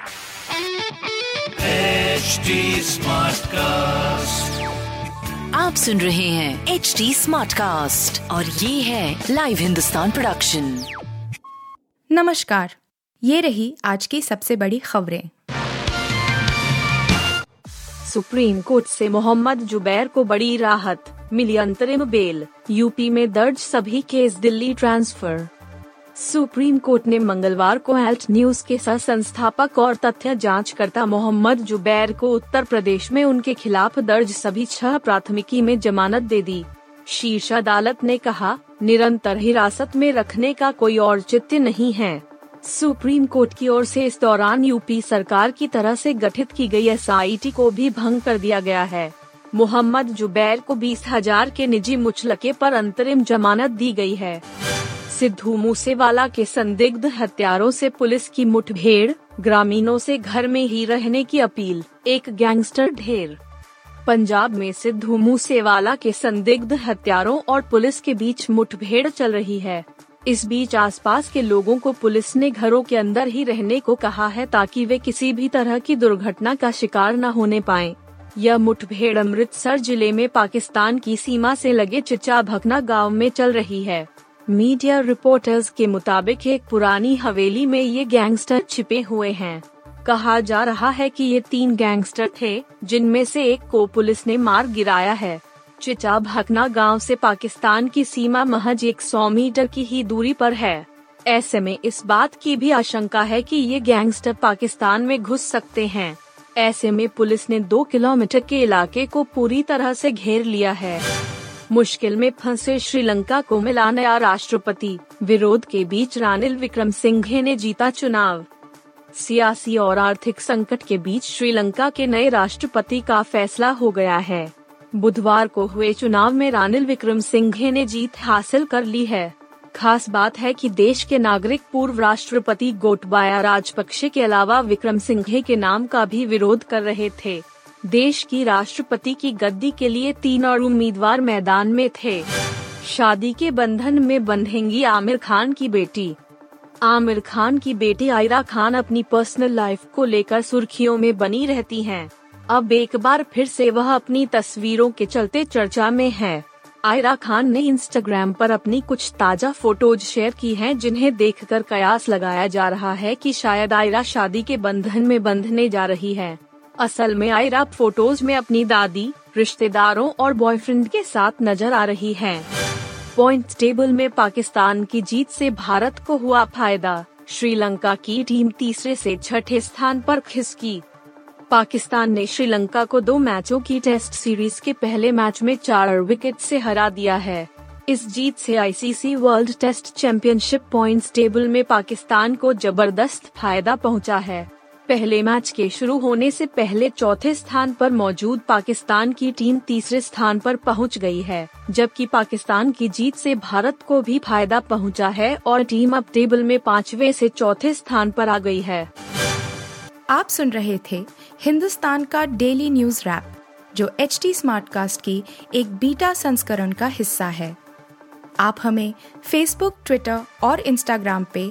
HD Smartcast. आप सुन रहे हैं एच डी स्मार्ट कास्ट और ये है लाइव हिंदुस्तान प्रोडक्शन नमस्कार ये रही आज की सबसे बड़ी खबरें। सुप्रीम कोर्ट से मोहम्मद जुबैर को बड़ी राहत मिली अंतरिम बेल यूपी में दर्ज सभी case Delhi transfer. Supreme Court ने मंगलवार को एल्ट न्यूज़ के सह संस्थापक और तथ्य जांचकर्ता मोहम्मद जुबैर को उत्तर प्रदेश में उनके खिलाफ दर्ज सभी छह प्राथमिकी में जमानत दे दी। शीर्ष अदालत ने कहा, निरंतर हिरासत में रखने का कोई औचित्य नहीं है। सुप्रीम कोर्ट की ओर से इस दौरान यूपी सरकार की तरह से गठित की गई एसआईटी को भी भंग कर दिया गया है। मोहम्मद जुबैर को बीस हज़ार के निजी मुचलके पर अंतरिम जमानत दी गई है। सिद्धू मूसेवाला के संदिग्ध हत्यारों से पुलिस की मुठभेड़, ग्रामीणों से घर में ही रहने की अपील, एक गैंगस्टर ढेर। पंजाब में सिद्धू मूसेवाला के संदिग्ध हत्यारों और पुलिस के बीच मुठभेड़ चल रही है। इस बीच आसपास के लोगों को पुलिस ने घरों के अंदर ही रहने को कहा है ताकि वे किसी भी तरह की दुर्घटना का शिकार न होने पाए। यह मुठभेड़ अमृतसर ज़िले में पाकिस्तान की सीमा से लगे चिचा भकना गाँव में चल रही है। मीडिया रिपोर्टर्स के मुताबिक एक पुरानी हवेली में ये गैंगस्टर छिपे हुए हैं। कहा जा रहा है कि ये तीन गैंगस्टर थे, जिनमें से एक को पुलिस ने मार गिराया है। चिचा भकना गाँव से पाकिस्तान की सीमा महज 100 मीटर की ही दूरी पर है। ऐसे में इस बात की भी आशंका है कि ये गैंगस्टर पाकिस्तान में घुस सकते हैं। ऐसे में पुलिस ने दो किलोमीटर के इलाके को पूरी तरह से घेर लिया है। मुश्किल में फंसे श्रीलंका को मिला नया राष्ट्रपति। विरोध के बीच रानिल विक्रम सिंघे ने जीता चुनाव। सियासी और आर्थिक संकट के बीच श्रीलंका के नए राष्ट्रपति का फैसला हो गया है। बुधवार को हुए चुनाव में रानिल विक्रम सिंघे ने जीत हासिल कर ली है। खास बात है कि देश के नागरिक पूर्व राष्ट्रपति गोटबाया राजपक्षे के अलावा विक्रम सिंघे के नाम का भी विरोध कर रहे थे। देश की राष्ट्रपति की गद्दी के लिए तीन और उम्मीदवार मैदान में थे। शादी के बंधन में बंधेंगी आमिर खान की बेटी। आमिर खान की बेटी आयरा खान अपनी पर्सनल लाइफ को लेकर सुर्खियों में बनी रहती हैं। अब एक बार फिर से वह अपनी तस्वीरों के चलते चर्चा में है। आयरा खान ने इंस्टाग्राम पर अपनी कुछ ताज़ा फ़ोटोज़ शेयर की हैं, जिन्हें देखकर कयास लगाया जा रहा है कि शायद आयरा शादी के बंधन में बंधने जा रही है। असल में आयरा फ़ोटोज़ में अपनी दादी, रिश्तेदारों और बॉयफ्रेंड के साथ नज़र आ रही हैं। पॉइंट टेबल में पाकिस्तान की जीत से भारत को हुआ फ़ायदा। श्रीलंका की टीम तीसरे से छठे स्थान पर खिसकी। पाकिस्तान ने श्रीलंका को दो मैचों की टेस्ट सीरीज़ के पहले मैच में चार विकेट से हरा दिया है। इस जीत से ICC World Test Championship points table में पाकिस्तान को ज़बरदस्त फ़ायदा पहुँचा है। पहले मैच के शुरू होने से पहले चौथे स्थान पर मौजूद पाकिस्तान की टीम तीसरे स्थान पर पहुँच गई है, जबकि पाकिस्तान की जीत से भारत को भी फ़ायदा पहुँचा है और टीम अब टेबल में पाँचवे से चौथे स्थान पर आ गई है। आप सुन रहे थे हिंदुस्तान का डेली न्यूज़ रैप, जो एच टी स्मार्ट कास्ट की एक बीटा संस्करण का हिस्सा है। आप हमें फेसबुक ट्विटर और इंस्टाग्राम पे